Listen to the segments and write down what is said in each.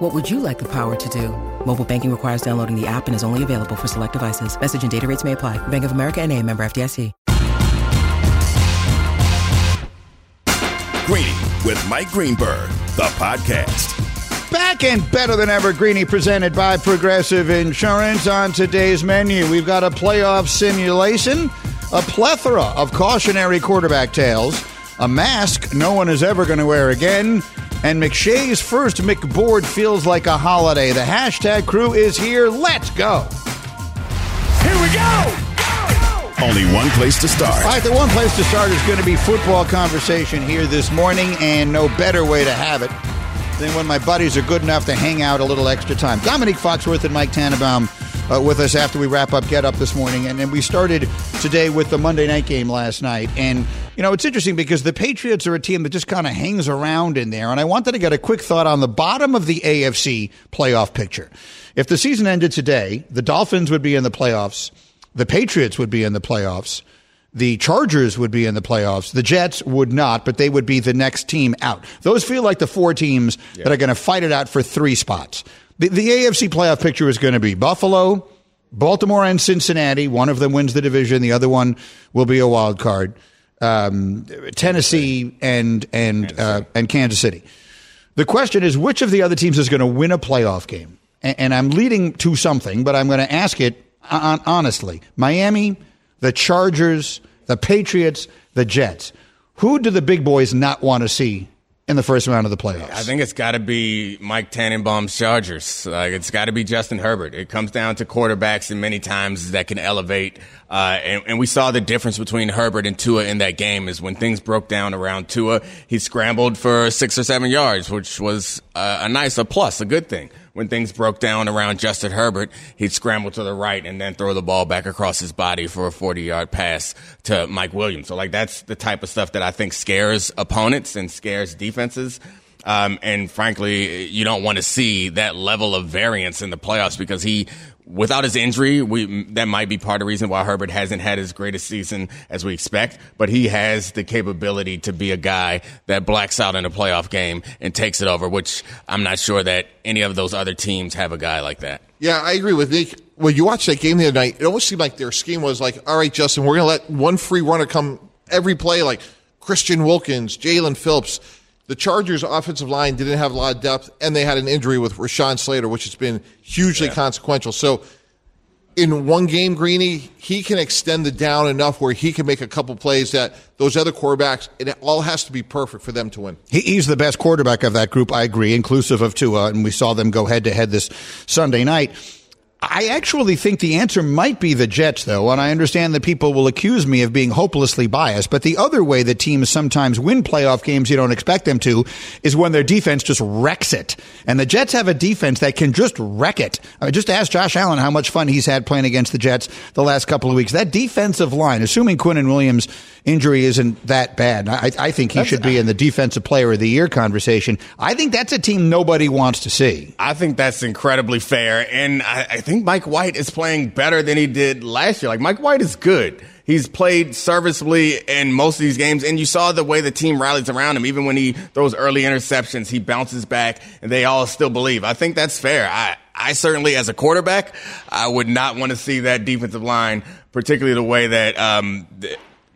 What would you like the power to do? Mobile banking requires downloading the app and is only available for select devices. Message and data rates may apply. Bank of America and a member FDIC. Greeny with Mike Greenberg, the podcast. Back and better than ever, Greeny presented by Progressive Insurance. On today's menu, we've got a playoff simulation, a plethora of cautionary quarterback tales, a mask no one is ever going to wear again, and McShay's first McBoard feels like a holiday. The hashtag crew is here. Let's go. Here we go! Only one place to start. All right, the one place to start is going to be football conversation here this morning, and no better way to have it than when my buddies are good enough to hang out a little extra time. Domonique Foxworth and Mike Tannenbaum uh, with us after we wrap up Get Up this morning. And then we started today with the Monday night game last night. And, you know, it's interesting because the Patriots are a team that just kind of hangs around in there. And I wanted to get a quick thought on the bottom of the AFC playoff picture. If the season ended today, the Dolphins would be in the playoffs, the Patriots would be in the playoffs. The Chargers would be in the playoffs. The Jets would not, but they would be the next team out. Those feel like the four teams yeah. that are going to fight it out for three spots. The, the AFC playoff picture is going to be Buffalo, Baltimore, and Cincinnati. One of them wins the division. The other one will be a wild card. Um, Tennessee and and uh, and Kansas City. The question is, which of the other teams is going to win a playoff game? And, and I'm leading to something, but I'm going to ask it honestly. Miami the Chargers, the Patriots, the Jets. Who do the big boys not want to see in the first round of the playoffs? I think it's got to be Mike Tannenbaum's Chargers. Like it's got to be Justin Herbert. It comes down to quarterbacks, and many times that can elevate. Uh, and, and, we saw the difference between Herbert and Tua in that game is when things broke down around Tua, he scrambled for six or seven yards, which was uh, a nice, a plus, a good thing when things broke down around Justin Herbert, he'd scramble to the right and then throw the ball back across his body for a 40 yard pass to Mike Williams. So like that's the type of stuff that I think scares opponents and scares defenses. Um, and frankly, you don't want to see that level of variance in the playoffs because he without his injury, we that might be part of the reason why Herbert hasn't had his greatest season as we expect. But he has the capability to be a guy that blacks out in a playoff game and takes it over, which I'm not sure that any of those other teams have a guy like that. Yeah, I agree with Nick. When you watch that game the other night, it almost seemed like their scheme was like, all right, Justin, we're going to let one free runner come every play, like Christian Wilkins, Jaelan Phillips the Chargers' offensive line didn't have a lot of depth, and they had an injury with Rashawn Slater, which has been hugely yeah. consequential. So, in one game, Greeny, he can extend the down enough where he can make a couple plays that those other quarterbacks, it all has to be perfect for them to win. he's the best quarterback of that group, I agree, inclusive of Tua, and we saw them go head to head this Sunday night. I actually think the answer might be the Jets, though, and I understand that people will accuse me of being hopelessly biased. But the other way that teams sometimes win playoff games you don't expect them to is when their defense just wrecks it. And the Jets have a defense that can just wreck it. I mean, just ask Josh Allen how much fun he's had playing against the Jets the last couple of weeks. That defensive line, assuming Quinnen Williams' injury isn't that bad, I, I think he that's, should be in the defensive player of the year conversation. I think that's a team nobody wants to see. I think that's incredibly fair. And I, I think Mike White is playing better than he did last year. Like Mike White is good. He's played serviceably in most of these games, and you saw the way the team rallies around him. Even when he throws early interceptions, he bounces back, and they all still believe. I think that's fair. I, I certainly, as a quarterback, I would not want to see that defensive line, particularly the way that um,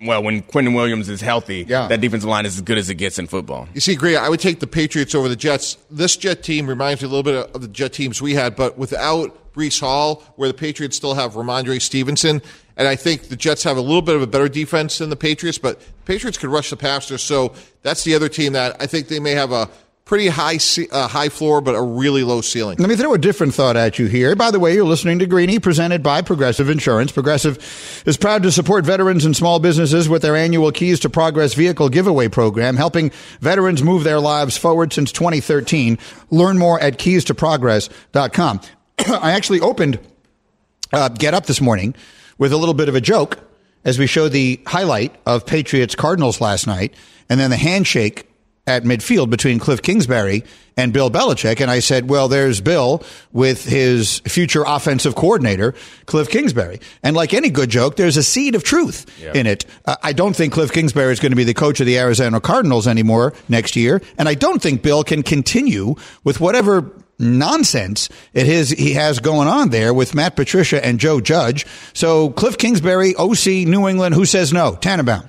well, when Quinnen Williams is healthy, yeah. that defensive line is as good as it gets in football. You see, Greg, I would take the Patriots over the Jets. This Jet team reminds me a little bit of the Jet teams we had, but without Breece Hall, where the Patriots still have Rhamondre Stevenson. And I think the Jets have a little bit of a better defense than the Patriots, but Patriots could rush the passer. So that's the other team that I think they may have a pretty high uh, high floor, but a really low ceiling. Let me throw a different thought at you here. By the way, you're listening to Greeny, presented by Progressive Insurance. Progressive is proud to support veterans and small businesses with their annual Keys to Progress vehicle giveaway program, helping veterans move their lives forward since 2013. Learn more at keystoprogress.com. I actually opened uh, Get Up this morning with a little bit of a joke as we showed the highlight of Patriots Cardinals last night, and then the handshake at midfield between Cliff Kingsbury and Bill Belichick. And I said, well, there's Bill with his future offensive coordinator, Cliff Kingsbury. And like any good joke, there's a seed of truth in it. Uh, I don't think Cliff Kingsbury is going to be the coach of the Arizona Cardinals anymore next year. And I don't think Bill can continue with whatever nonsense it is he has going on there with Matt Patricia and Joe Judge. So Cliff Kingsbury, OC New England, who says no? Tannenbaum.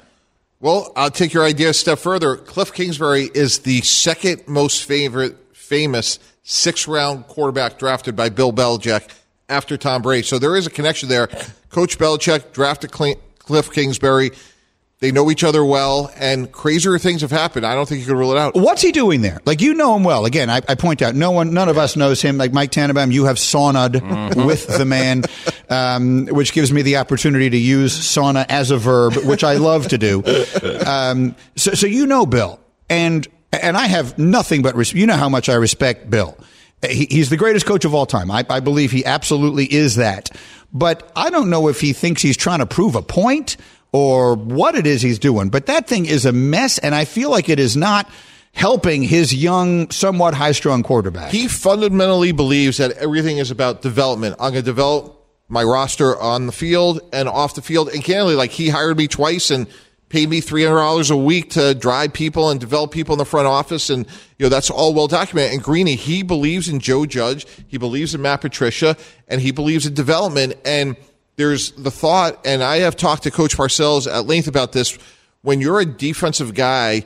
Well, I'll take your idea a step further. Cliff Kingsbury is the second most favorite, famous six round quarterback drafted by Bill Belichick after Tom Brady. So there is a connection there. Coach Belichick drafted Cliff Kingsbury. They know each other well, and crazier things have happened. I don't think you can rule it out. What's he doing there? Like you know him well. Again, I, I point out, no one, none of us knows him. Like Mike Tannenbaum, you have sauna'd Mm-hmm. with the man, um, which gives me the opportunity to use sauna as a verb, which I love to do. Um, so, so you know Bill, and and I have nothing but res- you know how much I respect Bill. He, he's the greatest coach of all time. I, I believe he absolutely is that. But I don't know if he thinks he's trying to prove a point or what it is he's doing. But that thing is a mess, and I feel like it is not helping his young, somewhat high strung quarterback. He fundamentally believes that everything is about development. I'm going to develop my roster on the field and off the field. And candidly, like he hired me twice and paid me $300 a week to drive people and develop people in the front office. And, you know, that's all well documented. And Greeny, he believes in Joe Judge. He believes in Matt Patricia and he believes in development. And there's the thought, and I have talked to Coach Parcells at length about this. When you're a defensive guy,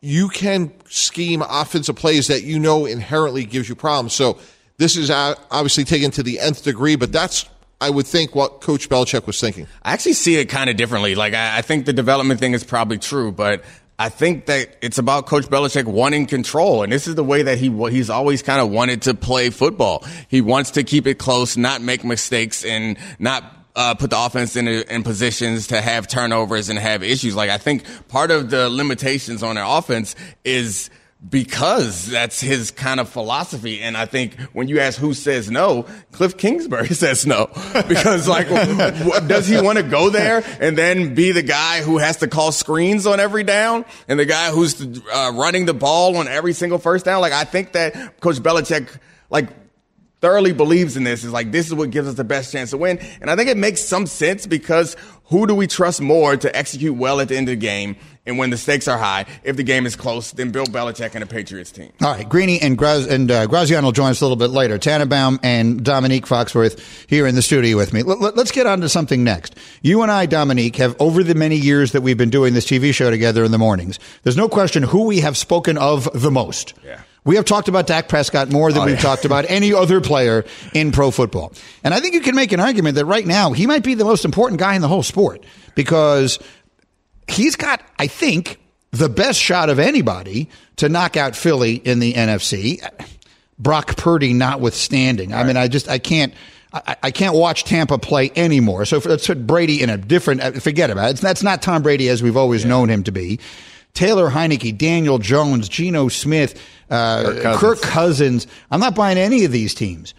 you can scheme offensive plays that you know inherently gives you problems. So this is obviously taken to the nth degree, but that's I would think what Coach Belichick was thinking. I actually see it kind of differently. Like I, I think the development thing is probably true, but I think that it's about Coach Belichick wanting control, and this is the way that he he's always kind of wanted to play football. He wants to keep it close, not make mistakes, and not uh, put the offense in, in positions to have turnovers and have issues. Like I think part of the limitations on their offense is because that's his kind of philosophy. And I think when you ask who says no, Cliff Kingsbury says no because like, does he want to go there and then be the guy who has to call screens on every down and the guy who's uh, running the ball on every single first down? Like I think that Coach Belichick, like thoroughly believes in this is like this is what gives us the best chance to win. And I think it makes some sense because who do we trust more to execute well at the end of the game? And when the stakes are high, if the game is close, then Bill Belichick and the Patriots team. All right, Greeny and, Graz- and uh, Graziano will join us a little bit later. Tannenbaum and Domonique Foxworth here in the studio with me. L- let's get on to something next. You and I, Domonique, have over the many years that we've been doing this TV show together in the mornings, there's no question who we have spoken of the most. Yeah. We have talked about Dak Prescott more than Oh, we've yeah. talked about any other player in pro football. And I think you can make an argument that right now he might be the most important guy in the whole sport because he's got, I think, the best shot of anybody to knock out Philly in the NFC. Brock Purdy notwithstanding. I mean, I just, I can't. I, I can't watch Tampa play anymore. So for, let's put Brady in a different. uh, Forget about it. That's not Tom Brady as we've always known him to be. Taylor Heinicke, Daniel Jones, Geno Smith, uh, Kirk Cousins. Kirk Cousins. I'm not buying any of these teams.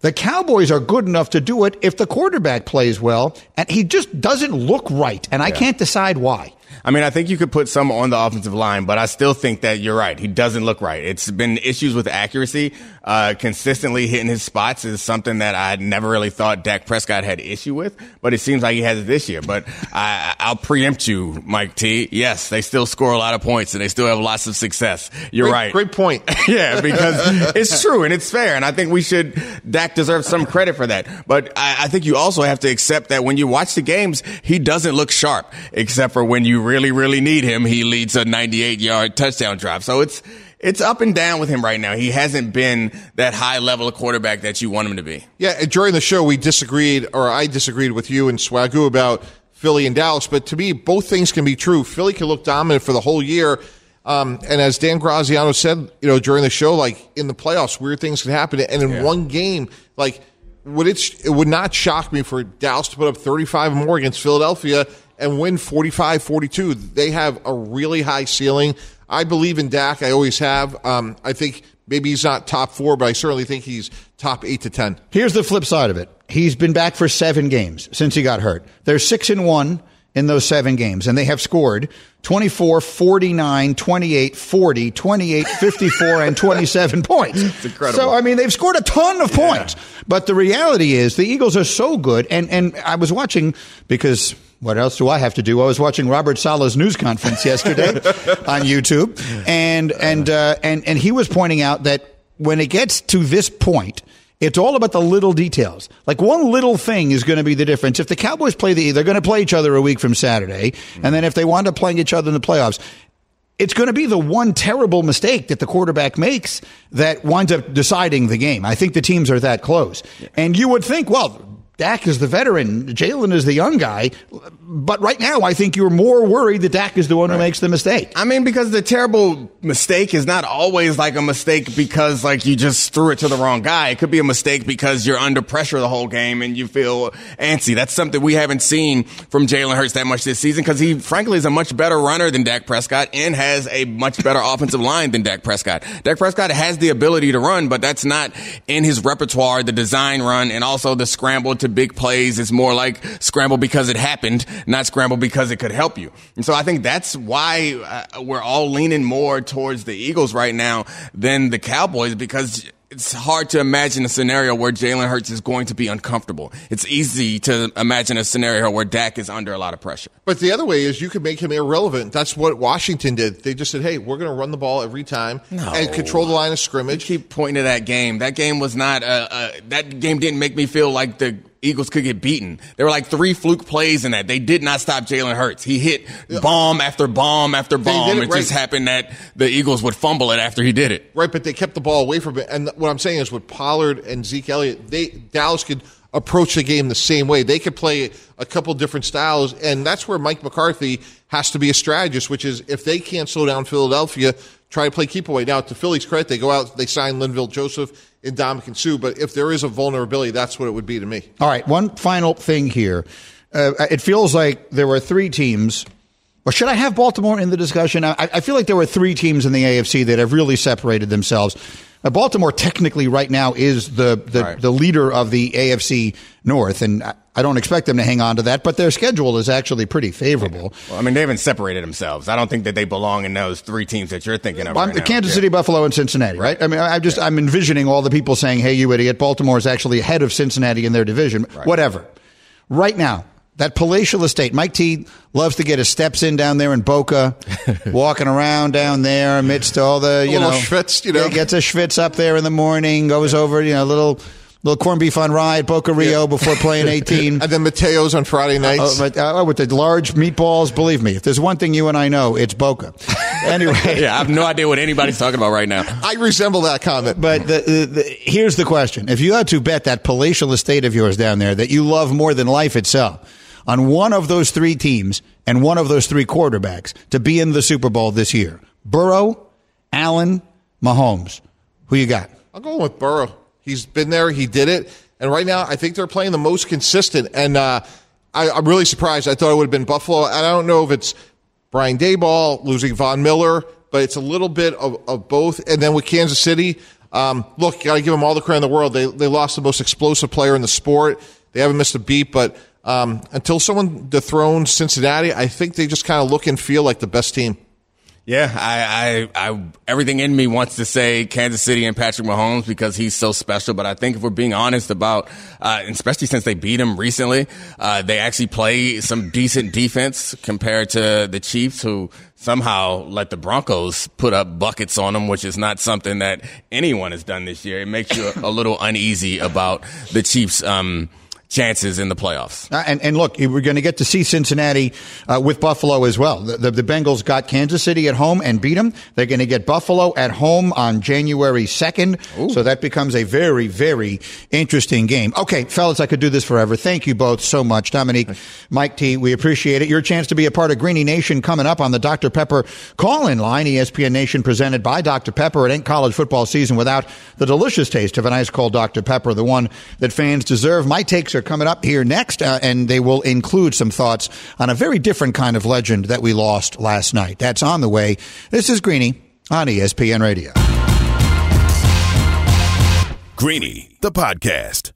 The Cowboys are good enough to do it if the quarterback plays well, and he just doesn't look right, and I can't decide why. I mean, I think you could put some on the offensive line, but I still think that you're right. He doesn't look right. It's been issues with accuracy. Uh, consistently hitting his spots is something that I never really thought Dak Prescott had issue with, but it seems like he has it this year. But I, I'll preempt you, Mike T. Yes, they still score a lot of points and they still have lots of success. You're Great- right. great point. yeah, because it's true and it's fair. And I think we should, Dak deserves some credit for that. But I, I think you also have to accept that when you watch the games, he doesn't look sharp, except for when you really, really need him. He leads a 98 yard touchdown drive. So it's, it's up and down with him right now. He hasn't been that high level of quarterback that you want him to be. Yeah, during the show we disagreed, or I disagreed with you and Swagu about Philly and Dallas. But to me, both things can be true. Philly can look dominant for the whole year. Um, and as Dan Graziano said, you know, during the show, like in the playoffs, weird things can happen. And in one game, like would it, it would not shock me for Dallas to put up 35 more against Philadelphia and win 45-42. They have a really high ceiling. I believe in Dak. I always have. Um, I think maybe he's not top four, but I certainly think he's top eight to ten. Here's the flip side of it. He's been back for seven games since he got hurt. They're six and one in those seven games, and they have scored 24, 49, 28, 40, 28, 54, and 27 points. It's incredible. So, I mean, they've scored a ton of points. But the reality is the Eagles are so good. And, and I was watching because what else do I have to do? I was watching Robert Saleh's news conference yesterday on YouTube, and and uh, and and he was pointing out that when it gets to this point, it's all about the little details. Like one little thing is going to be the difference. If the Cowboys play the, they're going to play each other a week from Saturday, and then if they wind up playing each other in the playoffs, it's going to be the one terrible mistake that the quarterback makes that winds up deciding the game. I think the teams are that close. And you would think, well, Dak is the veteran, Jalen is the young guy. But right now, I think you're more worried that Dak is the one who makes the mistake. I mean, because the terrible mistake is not always like a mistake because like you just threw it to the wrong guy. It could be a mistake because you're under pressure the whole game and you feel antsy. That's something we haven't seen from Jalen Hurts that much this season because he frankly is a much better runner than Dak Prescott and has a much better offensive line than Dak Prescott. Dak Prescott has the ability to run, but that's not in his repertoire, the design run and also the scramble to big plays. It's more like scramble because it happened, not scramble because it could help you. And so I think that's why uh, we're all leaning more towards the Eagles right now than the Cowboys because it's hard to imagine a scenario where Jalen Hurts is going to be uncomfortable. It's easy to imagine a scenario where Dak is under a lot of pressure. But the other way is you could make him irrelevant. That's what Washington did. They just said, "Hey, we're going to run the ball every time No. and control the line of You scrimmage." keep pointing to that game. That game was not. Uh, uh, that game didn't make me feel like the Eagles could get beaten. There were like three fluke plays in that. They did not stop Jalen Hurts. He hit bomb after bomb after bomb. It, it just happened that the Eagles would fumble it after he did it. Right, but they kept the ball away from it. And what I'm saying is, with Pollard and Zeke Elliott, they Dallas could approach the game the same way. They could play a couple different styles, and that's where Mike McCarthy has to be a strategist. Which is, if they can't slow down Philadelphia, try to play keep away. Now, to Philly's credit, they go out, they sign Linval Joseph and Ndamukong Suh. But if there is a vulnerability, that's what it would be to me. All right, one final thing here. Uh, it feels like there were three teams. Or should I have Baltimore in the discussion? I, I feel like there were three teams in the AFC that have really separated themselves. Baltimore technically right now is the the, Right. the leader of the AFC North, and I, don't expect them to hang on to that. But their schedule is actually pretty favorable. Well, I mean, they haven't separated themselves. I don't think that they belong in those three teams that you're thinking of. I'm right. Kansas Yeah. City, Buffalo, and Cincinnati, right? I mean, I- I'm just I'm envisioning all the people saying, "Hey, you idiot!" Baltimore is actually ahead of Cincinnati in their division. Whatever. Right now, that palatial estate. Mike T loves to get his steps in down there in Boca, walking around down there amidst all the you little know schwitz, you know. Yeah, gets a schwitz up there in the morning, goes over you know a little little corned beef on rye at Boca Rio before playing 18. And then Mateo's on Friday nights. Oh, but, uh, with the large meatballs, believe me, if there's one thing you and I know, it's Boca. Anyway, Yeah, I have no idea what anybody's talking about right now. I resemble that comment. But the, the, the, here's the question: If you had to bet that palatial estate of yours down there that you love more than life itself on one of those three teams and one of those three quarterbacks to be in the Super Bowl this year, Burrow, Allen, Mahomes, who you got? I'm going with Burrow. He's been there. He did it. And right now, I think they're playing the most consistent. And uh, I, I'm really surprised. I thought it would have been Buffalo. And I don't know if it's Brian Daboll losing Von Miller, but it's a little bit of, of both. And then with Kansas City, um, look, got to give them all the credit in the world. They, they lost the most explosive player in the sport. They haven't missed a beat, but um, until someone dethrones Cincinnati, I think they just kind of look and feel like the best team. Yeah, I, I, I, everything in me wants to say Kansas City and Patrick Mahomes because he's so special. But I think if we're being honest about, uh, especially since they beat him recently, uh, they actually play some decent defense compared to the Chiefs who somehow let the Broncos put up buckets on them, which is not something that anyone has done this year. It makes you a, little uneasy about the Chiefs, um, chances in the playoffs. Uh, and, and look, we're going to get to see Cincinnati uh, with Buffalo as well. The, the, the Bengals got Kansas City at home and beat them. They're going to get Buffalo at home on January 2nd. So that becomes a very, very interesting game. Okay, fellas, I could do this forever. Thank you both so much. Domonique, Mike T, we appreciate it. Your chance to be a part of Greeny Nation coming up on the Dr. Pepper call in line. ESPN Nation presented by Dr. Pepper. It ain't college football season without the delicious taste of an ice cold Dr. Pepper, the one that fans deserve. My takes are coming up here next, uh, and they will include some thoughts on a very different kind of legend that we lost last night. That's on the way. This is Greeny on ESPN Radio. Greeny, the podcast.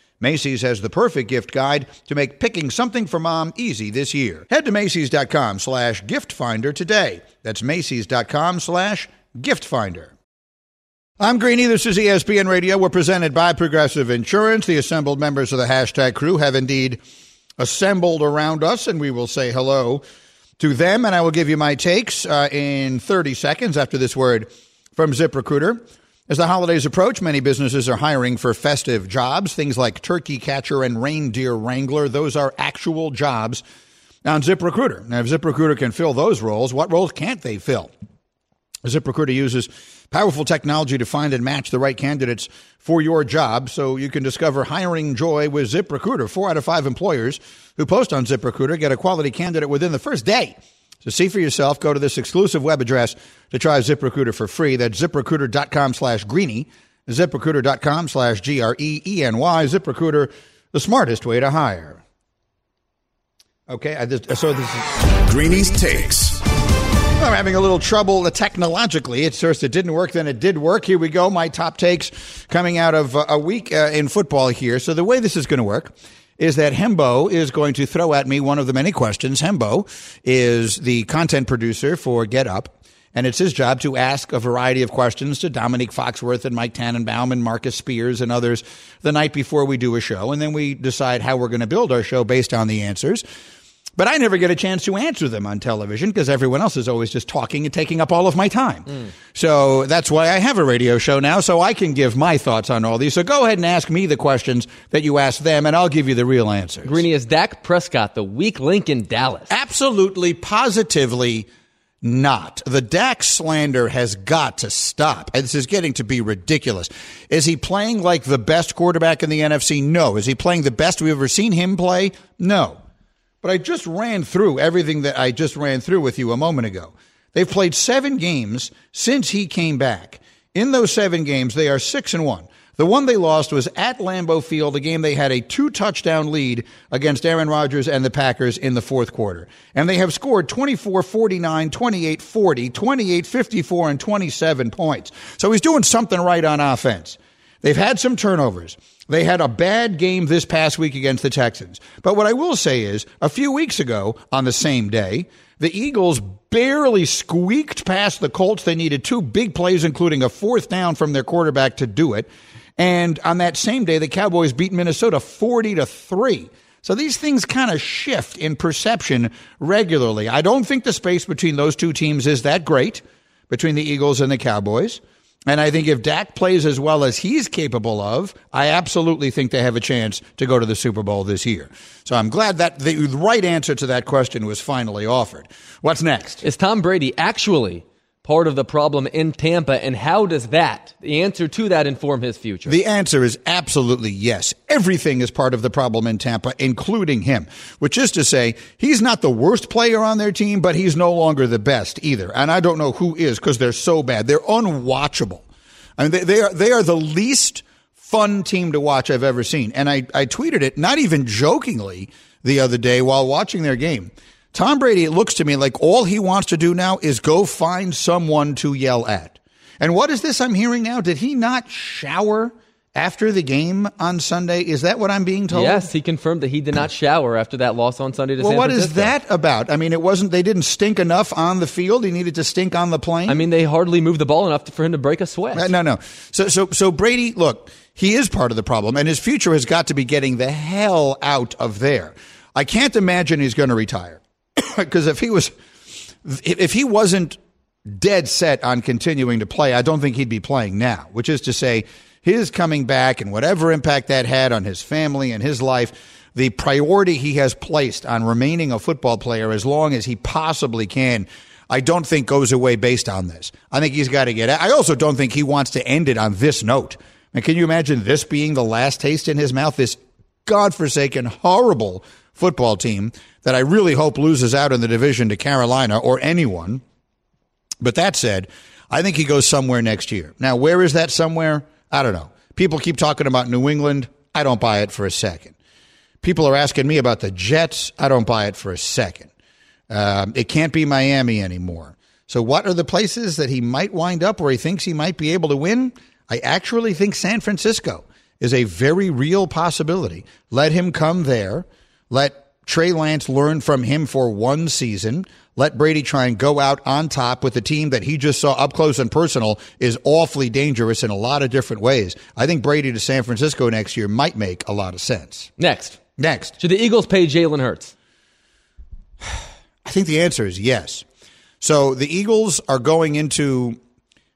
Macy's has the perfect gift guide to make picking something for mom easy this year. Head to Macy's.com slash gift finder today. That's Macy's.com slash gift finder. I'm Greeny. This is ESPN Radio. We're presented by Progressive Insurance. The assembled members of the hashtag crew have indeed assembled around us, and we will say hello to them. And I will give you my takes uh, in 30 seconds after this word from ZipRecruiter. As the holidays approach, many businesses are hiring for festive jobs. Things like turkey catcher and reindeer wrangler, those are actual jobs on ZipRecruiter. Now, if ZipRecruiter can fill those roles, what roles can't they fill? ZipRecruiter uses powerful technology to find and match the right candidates for your job so you can discover hiring joy with ZipRecruiter. Four out of five employers who post on ZipRecruiter get a quality candidate within the first day. So see for yourself. Go to this exclusive web address to try ZipRecruiter for free. That's ziprecruiter.com slash greeny. ZipRecruiter.com slash G R E E N Y. ZipRecruiter, the smartest way to hire. Okay, I just, so this is. Greeny's Takes. I'm having a little trouble technologically. At first, it didn't work, then it did work. Here we go. My top takes coming out of uh, a week uh, in football here. So, the way this is going to work is that Hembo is going to throw at me one of the many questions. Hembo is the content producer for Get Up, and it's his job to ask a variety of questions to Domonique Foxworth and Mike Tannenbaum and Marcus Spears and others the night before we do a show, and then we decide how we're going to build our show based on the answers. But I never get a chance to answer them on television because everyone else is always just talking and taking up all of my time. Mm. So that's why I have a radio show now, so I can give my thoughts on all these. So go ahead and ask me the questions that you ask them, and I'll give you the real answers. Greeny, is Dak Prescott the weak link in Dallas? Absolutely, positively not. The Dak slander has got to stop. This is getting to be ridiculous. Is he playing like the best quarterback in the NFC? No. Is he playing the best we've ever seen him play? No. But I just ran through everything that I just ran through with you a moment ago. They've played seven games since he came back. In those seven games, they are six and one. The one they lost was at Lambeau Field, a game they had a two touchdown lead against Aaron Rodgers and the Packers in the fourth quarter. And they have scored 24 49, 28 40, 28 54, and 27 points. So he's doing something right on offense. They've had some turnovers. They had a bad game this past week against the Texans. But what I will say is, a few weeks ago on the same day, the Eagles barely squeaked past the Colts. They needed two big plays, including a fourth down from their quarterback to do it. And on that same day, the Cowboys beat Minnesota 40 to 3. So these things kind of shift in perception regularly. I don't think the space between those two teams is that great, between the Eagles and the Cowboys. And I think if Dak plays as well as he's capable of, I absolutely think they have a chance to go to the Super Bowl this year. So I'm glad that the right answer to that question was finally offered. What's next? Is Tom Brady actually part of the problem in Tampa, and how does that, the answer to that, inform his future? The answer is absolutely yes. Everything is part of the problem in Tampa, including him, which is to say, he's not the worst player on their team, but he's no longer the best either. And I don't know who is because they're so bad. They're unwatchable. I mean, they, they are they are the least fun team to watch I've ever seen. And I, I tweeted it, not even jokingly, the other day while watching their game. Tom Brady, it looks to me like all he wants to do now is go find someone to yell at. And what is this I'm hearing now? Did he not shower after the game on Sunday? Is that what I'm being told? Yes, he confirmed that he did not shower after that loss on Sunday to well, San what Francisco. is that about? I mean, it wasn't, they didn't stink enough on the field. He needed to stink on the plane. I mean, they hardly moved the ball enough for him to break a sweat. Uh, No, no. So, so, so Brady, look, he is part of the problem, and his future has got to be getting the hell out of there. I can't imagine he's going to retire because if he was, if he wasn't dead set on continuing to play, I don't think he'd be playing now. Which is to say, his coming back and whatever impact that had on his family and his life, the priority he has placed on remaining a football player as long as he possibly can. I don't think goes away based on this. I think he's got to get. I also don't think he wants to end it on this note. And can you imagine this being the last taste in his mouth? This godforsaken, horrible football team that I really hope loses out in the division to Carolina or anyone. But that said, I think he goes somewhere next year. Now, where is that somewhere? I don't know. People keep talking about New England. I don't buy it for a second. People are asking me about the Jets. I don't buy it for a second. Um, it can't be Miami anymore. So, what are the places that he might wind up where he thinks he might be able to win? I actually think San Francisco is a very real possibility. Let him come there. Let Trey Lance learn from him for one season. Let Brady try and go out on top with a team that he just saw up close and personal is awfully dangerous in a lot of different ways. I think Brady to San Francisco next year might make a lot of sense. Next. Next. Should the Eagles pay Jalen Hurts? I think the answer is yes. So the Eagles are going into,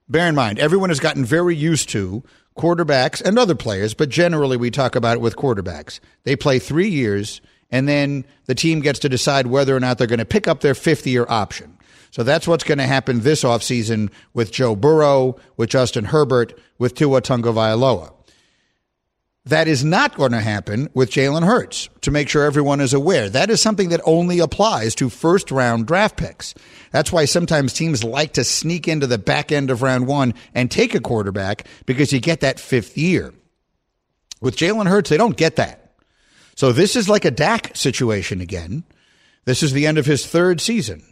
bear in mind, everyone has gotten very used to quarterbacks and other players, but generally we talk about it with quarterbacks. They play three years, and then the team gets to decide whether or not they're going to pick up their fifth year option. So that's what's going to happen this offseason with Joe Burrow, with Justin Herbert, with Tua Tagovailoa. That is not going to happen with Jalen Hurts, to make sure everyone is aware. That is something that only applies to first round draft picks. That's why sometimes teams like to sneak into the back end of round one and take a quarterback because you get that fifth year. With Jalen Hurts, they don't get that. So this is like a Dak situation again. This is the end of his third season.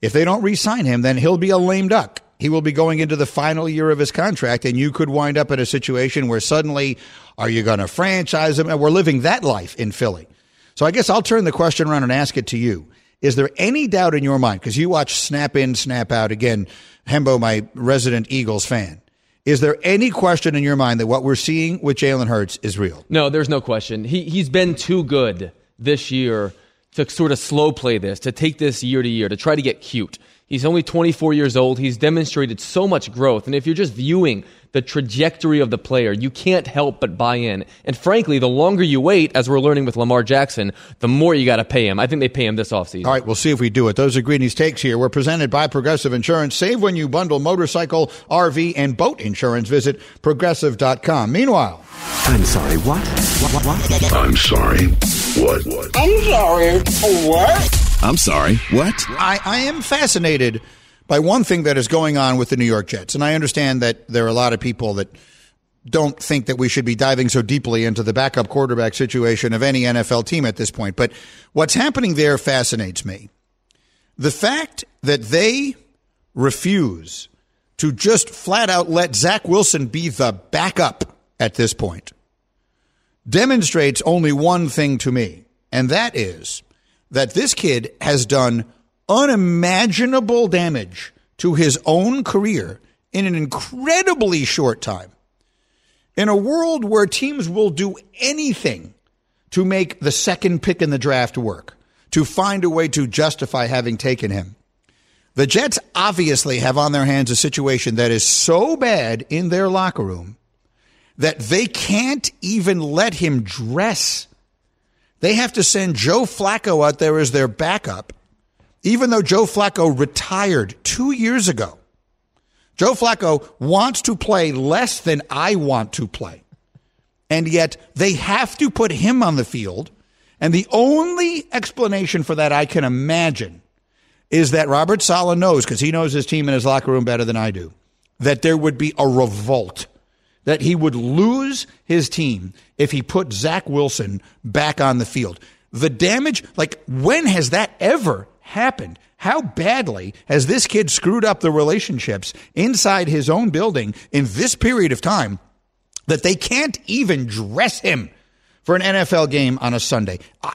If they don't re sign him, then he'll be a lame duck he will be going into the final year of his contract, and you could wind up in a situation where suddenly, are you going to franchise him? And we're living that life in Philly. So I guess I'll turn the question around and ask it to you. Is there any doubt in your mind, because you watch Snap In, Snap Out, again, Hembo, my resident Eagles fan, is there any question in your mind that what we're seeing with Jalen Hurts is real? No, there's no question. He, he's been too good this year to sort of slow play this, to take this year to year, to try to get cute. He's only 24 years old. He's demonstrated so much growth. And if you're just viewing the trajectory of the player, you can't help but buy in. And frankly, the longer you wait, as we're learning with Lamar Jackson, the more you got to pay him. I think they pay him this offseason. All right, we'll see if we do it. Those are Greeny's takes here. We're presented by Progressive Insurance. Save when you bundle motorcycle, RV, and boat insurance. Visit progressive.com. Meanwhile, I'm sorry, what? What, what, what? I'm sorry. What? What? I'm sorry. What? I'm sorry. What? I, I am fascinated by one thing that is going on with the New York Jets. And I understand that there are a lot of people that don't think that we should be diving so deeply into the backup quarterback situation of any NFL team at this point. But what's happening there fascinates me. The fact that they refuse to just flat out let Zach Wilson be the backup at this point demonstrates only one thing to me, and that is that this kid has done unimaginable damage to his own career in an incredibly short time. In a world where teams will do anything to make the second pick in the draft work, to find a way to justify having taken him. The Jets obviously have on their hands a situation that is so bad in their locker room that they can't even let him dress. They have to send Joe Flacco out there as their backup, even though Joe Flacco retired two years ago. Joe Flacco wants to play less than I want to play. And yet they have to put him on the field. And the only explanation for that I can imagine is that Robert Saleh knows, because he knows his team and his locker room better than I do, that there would be a revolt, that he would lose his team if he put Zach Wilson back on the field. The damage, like, when has that ever happened? How badly has this kid screwed up the relationships inside his own building in this period of time that they can't even dress him for an NFL game on a Sunday? I,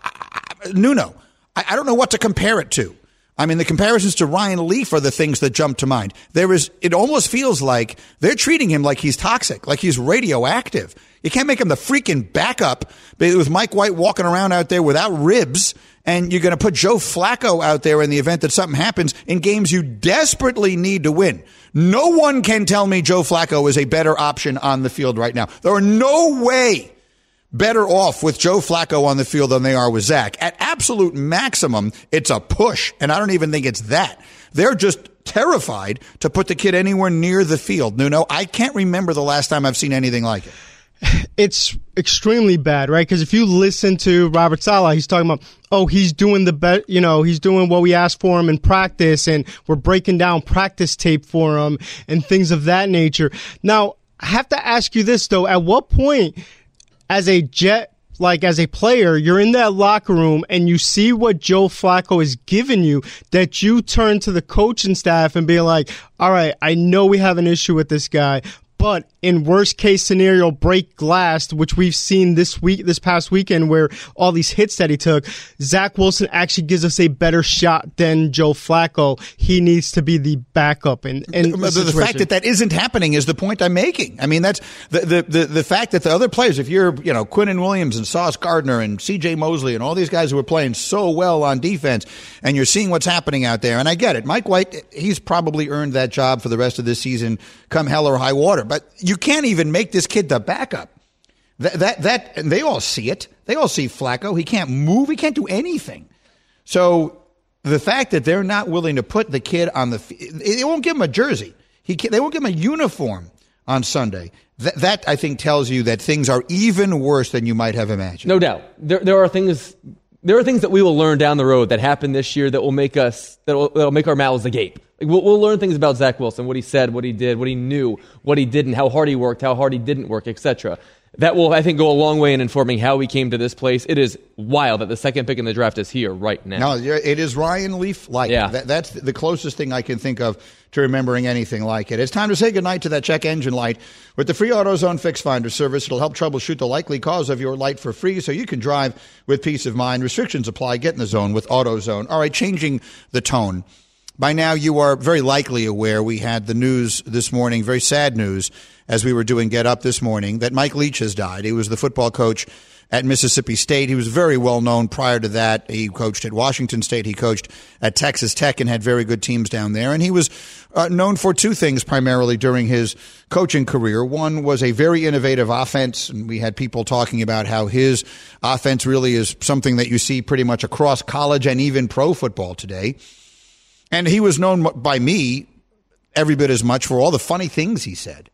I, Nuno, I, I don't know what to compare it to. I mean, the comparisons to Ryan Leaf are the things that jump to mind. There is, it almost feels like they're treating him like he's toxic, like he's radioactive. You can't make him the freaking backup with Mike White walking around out there without ribs and you're going to put Joe Flacco out there in the event that something happens in games you desperately need to win. No one can tell me Joe Flacco is a better option on the field right now. There are no way better off with Joe Flacco on the field than they are with Zach. At absolute maximum, it's a push, and I don't even think it's that. They're just terrified to put the kid anywhere near the field. Nuno, I can't remember the last time I've seen anything like it it's extremely bad, right? Because if you listen to Robert Saleh, he's talking about, oh, he's doing the best, you know, he's doing what we asked for him in practice, and we're breaking down practice tape for him and things of that nature. Now, I have to ask you this though: at what point, as a Jet, like as a player, you're in that locker room and you see what Joe Flacco is giving you, that you turn to the coaching staff and be like, all right, I know we have an issue with this guy, but in worst case scenario, break glass, which we've seen this week, this past weekend, where all these hits that he took, Zach Wilson actually gives us a better shot than Joe Flacco. He needs to be the backup. And, and the, the, the, fact that that isn't happening is the point I'm making. I mean, that's the, the, the, the fact that the other players, if you're, you know, Quinnen Williams and Sauce Gardner and CJ Mosley and all these guys who are playing so well on defense, and you're seeing what's happening out there, and I get it. Mike White, he's probably earned that job for the rest of this season, come hell or high water. But you can't even make this kid the backup. That, that, that, they all see it. They all see Flacco. He can't move. He can't do anything. So the fact that they're not willing to put the kid on the, they won't give him a jersey. He they won't give him a uniform on Sunday. That, that I think tells you that things are even worse than you might have imagined. No doubt. There, there are things there are things that we will learn down the road that happened this year that will make us that will, that'll make our mouths agape. Like we'll, we'll learn things about Zach Wilson, what he said, what he did, what he knew, what he didn't, how hard he worked, how hard he didn't work, etc. That will, I think, go a long way in informing how we came to this place. It is wild that the second pick in the draft is here right now. No, it is Ryan Leaf like. Yeah. That, that's the closest thing I can think of to remembering anything like it. It's time to say goodnight to that check engine light. With the free AutoZone Fix Finder service, it'll help troubleshoot the likely cause of your light for free so you can drive with peace of mind. Restrictions apply. Get in the zone with AutoZone. All right, changing the tone. By now, you are very likely aware we had the news this morning, very sad news, as we were doing Get Up this morning, that Mike Leach has died. He was the football coach at Mississippi State. He was very well known prior to that. He coached at Washington State. He coached at Texas Tech and had very good teams down there. And he was uh, known for two things primarily during his coaching career. One was a very innovative offense. And we had people talking about how his offense really is something that you see pretty much across college and even pro football today. And he was known by me every bit as much for all the funny things he said.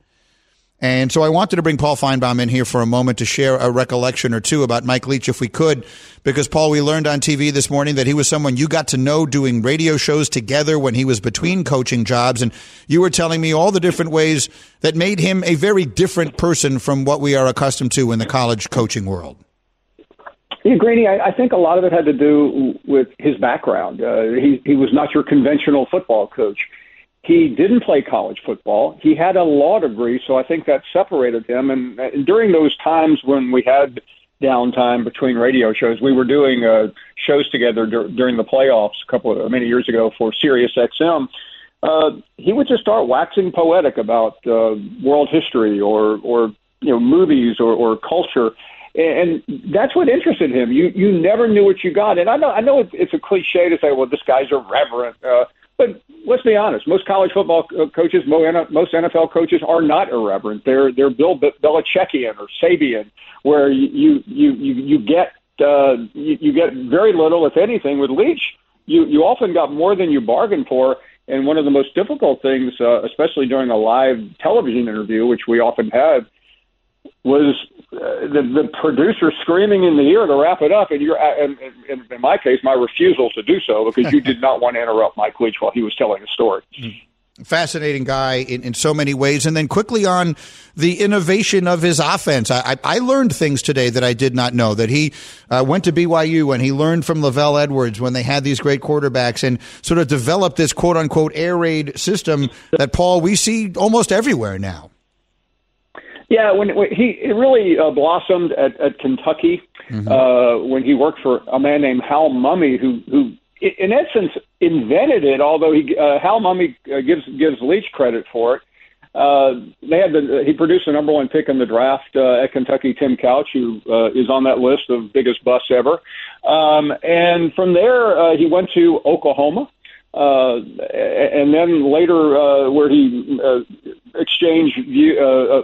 And so I wanted to bring Paul Finebaum in here for a moment to share a recollection or two about Mike Leach, if we could, because Paul, we learned on TV this morning that he was someone you got to know doing radio shows together when he was between coaching jobs. And you were telling me all the different ways that made him a very different person from what we are accustomed to in the college coaching world. Yeah, Greeny, I, I think a lot of it had to do with his background. Uh, he he was not your conventional football coach. He didn't play college football. He had a law degree, so I think that separated him. And, and during those times when we had downtime between radio shows, we were doing uh, shows together dur- during the playoffs a couple of many years ago for Sirius XM. Uh, he would just start waxing poetic about uh, world history or or you know movies or, or culture and that's what interested him. You you never knew what you got, and I know I know it's, a cliche to say, well, this guy's irreverent, uh, But let's be honest, most college football coaches, most NFL coaches are not irreverent. They're they're Bill Belichickian or Sabian, where you you you you get uh, you, you get very little, if anything, with Leach. You you often got more than you bargained for. And one of the most difficult things, uh, especially during a live television interview, which we often had, was uh, the, the producer screaming in the ear to wrap it up, and you're, uh, and, and in my case, my refusal to do so because you did not want to interrupt Mike Leach while he was telling a story. Mm fascinating guy in, in so many ways. And then quickly on the innovation of his offense. I, I, learned things today that I did not know that he uh, went to BYU and he learned from LaVell Edwards when they had these great quarterbacks and sort of developed this quote unquote air raid system that Paul, we see almost everywhere now. Yeah, when, when he it really uh, blossomed at, at Kentucky mm-hmm. uh, when he worked for a man named Hal Mumme, who who in essence invented it. Although he uh, Hal Mumme uh, gives gives Leach credit for it. Uh, they had the he produced the number one pick in the draft uh, at Kentucky, Tim Couch, who uh, is on that list of biggest busts ever. Um, and from there, uh, he went to Oklahoma. Uh, and then later, uh, where he uh, exchanged view, uh, uh,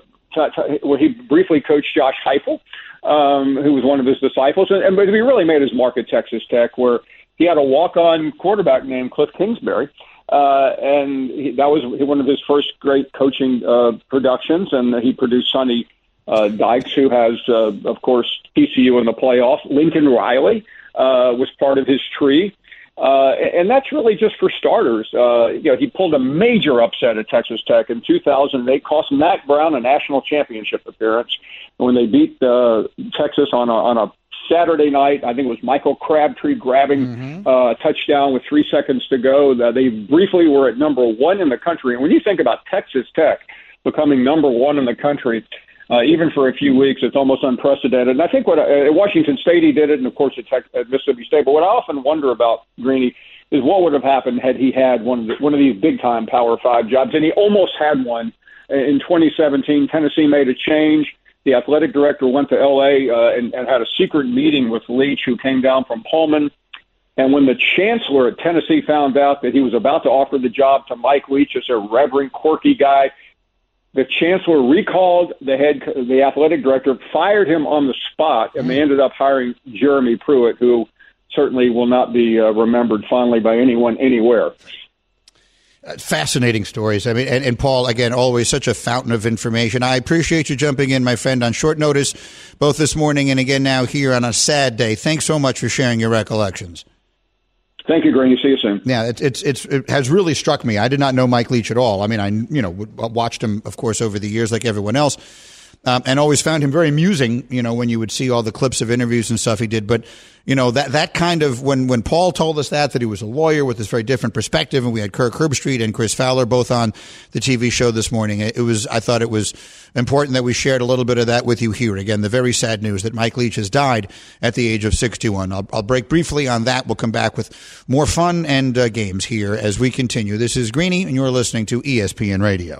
where he briefly coached Josh Heupel, um, who was one of his disciples, and, and but he really made his mark at Texas Tech, where he had a walk-on quarterback named Kliff Kingsbury, uh, and he, that was one of his first great coaching uh, productions. And he produced Sonny uh, Dykes, who has, uh, of course, TCU in the playoffs. Lincoln Riley uh, was part of his tree. Uh, and that's really just for starters. Uh, you know, he pulled a major upset at Texas Tech in 2008, cost Mack Brown a national championship appearance when they beat uh, Texas on a, on a Saturday night. I think it was Michael Crabtree grabbing mm-hmm. uh, a touchdown with three seconds to go. They briefly were at number one in the country. And when you think about Texas Tech becoming number one in the country, uh, even for a few weeks, it's almost unprecedented. And I think what uh, Washington State he did it, and of course at, Tech, at Mississippi State. But what I often wonder about Greeny is what would have happened had he had one of the, one of these big time Power Five jobs, and he almost had one in 2017. Tennessee made a change the athletic director went to L.A. Uh, and, and had a secret meeting with Leach, who came down from Pullman. And when the chancellor at Tennessee found out that he was about to offer the job to Mike Leach as a reverend, quirky guy, the chancellor recalled the head, the athletic director, fired him on the spot, and they ended up hiring Jeremy Pruitt, who certainly will not be uh, remembered fondly by anyone anywhere. Uh, fascinating stories. I mean, and, and, Paul, again, always such a fountain of information. I appreciate you jumping in, my friend, on short notice, both this morning and again now here on a sad day. Thanks so much for sharing your recollections. Thank you, Greeny. See you soon. Yeah, it's, it's, it's, it has really struck me. I did not know Mike Leach at all. I mean, I, you know, watched him, of course, over the years like everyone else um, and always found him very amusing. You know, when you would see all the clips of interviews and stuff he did. But you know that that kind of when when Paul told us that that he was a lawyer with this very different perspective, and we had Kirk Herbstreit and Chris Fowler both on the TV show this morning. It was I thought it was important that we shared a little bit of that with you here. Again, the very sad news that Mike Leach has died at the age of 61. I'll, I'll break briefly on that. We'll come back with more fun and uh, games here as we continue. This is Greeny, and you're listening to ESPN Radio.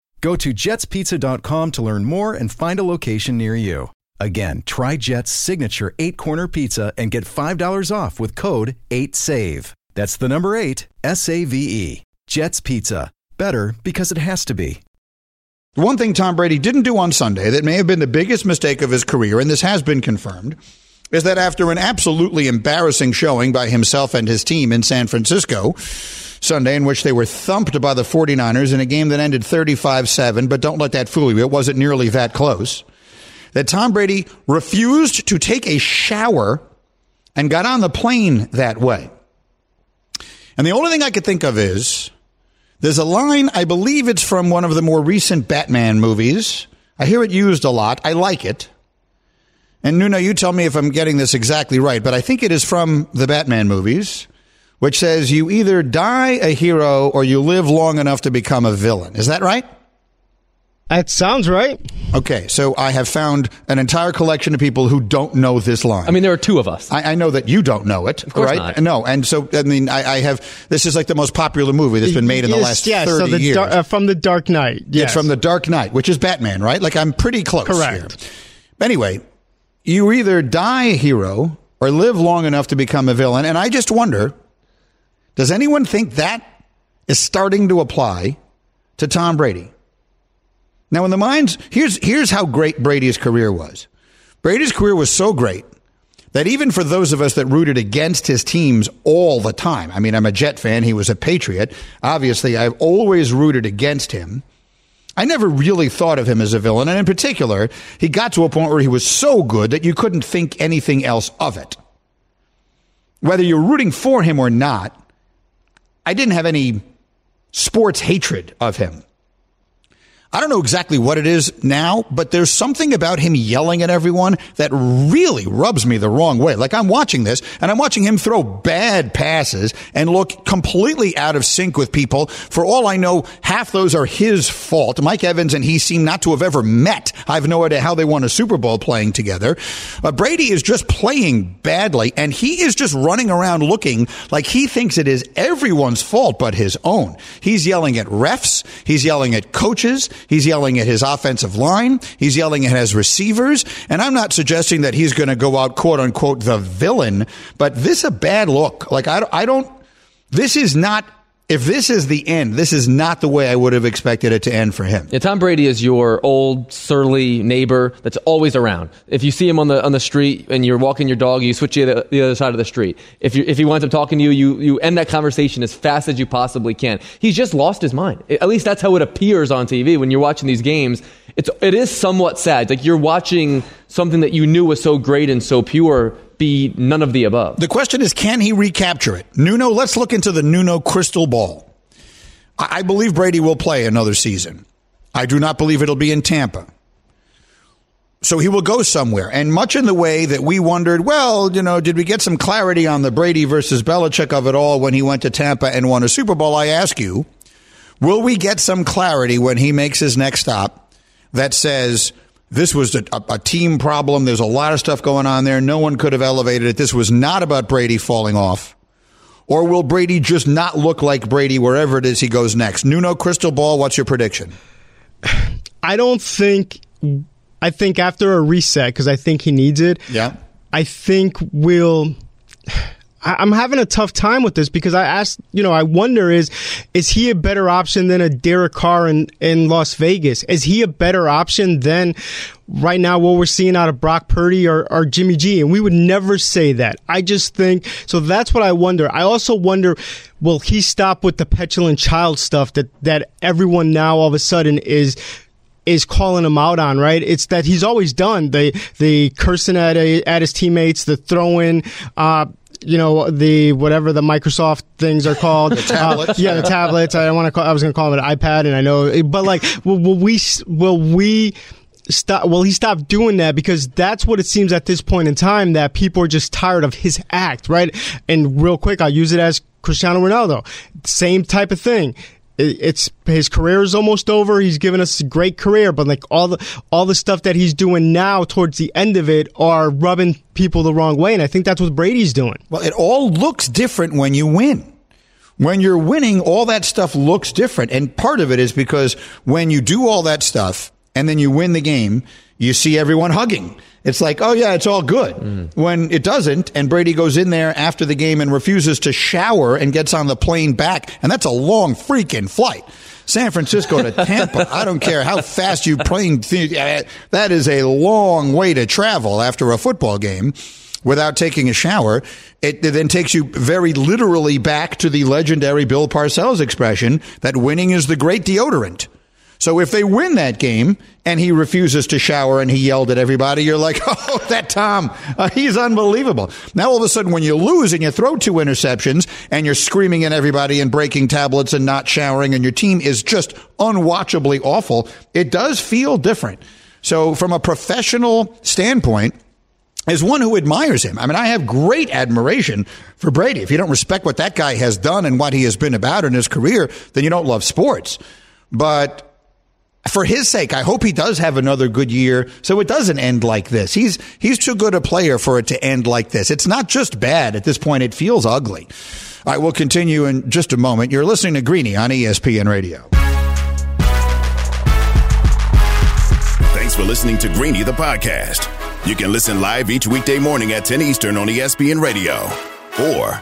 Go to jetspizza.com to learn more and find a location near you. Again, try Jet's signature eight corner pizza and get $5 off with code 8SAVE. That's the number eight, S A V E. Jet's Pizza. Better because it has to be. One thing Tom Brady didn't do on Sunday that may have been the biggest mistake of his career, and this has been confirmed, is that after an absolutely embarrassing showing by himself and his team in San Francisco Sunday, in which they were thumped by the 49ers in a game that ended 35 7, but don't let that fool you, it wasn't nearly that close, that Tom Brady refused to take a shower and got on the plane that way. And the only thing I could think of is there's a line, I believe it's from one of the more recent Batman movies. I hear it used a lot. I like it. And Nuno, you tell me if I'm getting this exactly right, but I think it is from the Batman movies, which says you either die a hero or you live long enough to become a villain. Is that right? That sounds right. Okay, so I have found an entire collection of people who don't know this line. I mean, there are two of us. I, I know that you don't know it, Of course right? not. No, and so I mean, I, I have. This is like the most popular movie that's been made in the Yes, last yes, thirty so the years. Dar- uh, from the Dark Knight. Yes. It's from the Dark Knight, which is Batman, right? Like I'm pretty close. Correct. here. Anyway, you either die a hero or live long enough to become a villain, and I just wonder: Does anyone think that is starting to apply to Tom Brady? Now, in the minds, here's here's how great Brady's career was. Brady's career was so great that even for those of us that rooted against his teams all the time, I mean, I'm a Jet fan, he was a Patriot. Obviously, I've always rooted against him. I never really thought of him as a villain, and in particular, he got to a point where he was so good that you couldn't think anything else of it. Whether you're rooting for him or not, I didn't have any sports hatred of him. I don't know exactly what it is now, but there's something about him yelling at everyone that really rubs me the wrong way. Like I'm watching this and I'm watching him throw bad passes and look completely out of sync with people. For all I know, half those are his fault. Mike Evans and he seem not to have ever met. I have no idea how they won a Super Bowl playing together. But Brady is just playing badly and he is just running around looking like he thinks it is everyone's fault but his own. He's yelling at refs. He's yelling at coaches. He's yelling at his offensive line. He's yelling at his receivers. And I'm not suggesting that he's going to go out, quote unquote, the villain, but this is a bad look. Like, I, I don't, this is not, if this is the end, this is not the way I would have expected it to end for him. Yeah, Tom Brady is your old surly neighbor that's always around. If you see him on the on the street and you're walking your dog, you switch to the, the other side of the street. If you if he winds up talking to you, you you end that conversation as fast as you possibly can. He's just lost his mind. At least that's how it appears on TV when you're watching these games. It's it is somewhat sad. Like you're watching something that you knew was so great and so pure be none of the above. The question is, can he recapture it? Nuno, let's look into the Nuno crystal ball. I, I believe Brady will play another season. I do not believe it'll be in Tampa. So he will go somewhere. And much in the way that we wondered, well, you know, did we get some clarity on the Brady versus Belichick of it all when he went to Tampa and won a Super Bowl? I ask you, will we get some clarity when he makes his next stop that says, this was a, a, a, team problem. There's a lot of stuff going on there. No one could have elevated it. This was not about Brady falling off. Or will Brady just not look like Brady wherever it is he goes next? Nuno Crystal Ball, what's your prediction? I don't think. I think after a reset, because I think he needs it. Yeah. I think we'll. I- I'm having a tough time with this because I asked, you know, I wonder is is he a better option than a Derek Carr in, in Las Vegas? Is he a better option than right now what we're seeing out of Brock Purdy or, or Jimmy G? And we would never say that. I just think so. That's what I wonder. I also wonder, will he stop with the petulant child stuff that that everyone now all of a sudden is is calling him out on, right? It's that he's always done the the cursing at a, at his teammates, the throwing, uh, you know, the whatever the Microsoft things are called, the tablets. Uh, yeah, the tablets. I want to call. I was going to call it an iPad, and I know, but like, will, will we will we stop. Well, he stopped doing that because that's what it seems at this point in time that people are just tired of his act, right? And real quick, I'll use it as Cristiano Ronaldo. Same type of thing it's his career is almost over. He's given us a great career, but like all the all the stuff that he's doing now towards the end of it are rubbing people the wrong way, and I think that's what Brady's doing. Well, it all looks different when you win. When you're winning, all that stuff looks different, and part of it is because when you do all that stuff and then you win the game, you see everyone hugging it's like, oh yeah, it's all good. Mm. When it doesn't, and Brady goes in there after the game and refuses to shower and gets on the plane back, and that's a long freaking flight. San Francisco to Tampa. I don't care how fast you plane. That is a long way to travel after a football game without taking a shower. It, it then takes you very literally back to the legendary Bill Parcells expression that winning is the great deodorant. So if they win that game and he refuses to shower and he yelled at everybody, you're like, oh, that Tom, uh, he's unbelievable. Now all of a sudden, when you lose and you throw two interceptions and you're screaming at everybody and breaking tablets and not showering and your team is just unwatchably awful, it does feel different. So from a professional standpoint, as one who admires him. I mean, I have great admiration for Brady. If you don't respect what that guy has done and what he has been about in his career, then you don't love sports. But for his sake, I hope he does have another good year so it doesn't end like this. He's he's too good a player for it to end like this. It's not just bad at this point, it feels ugly. Right, we'll continue in just a moment. You're listening to Greeny on ESPN Radio. Thanks for listening to Greeny the podcast. You can listen live each weekday morning at 10 Eastern on ESPN Radio or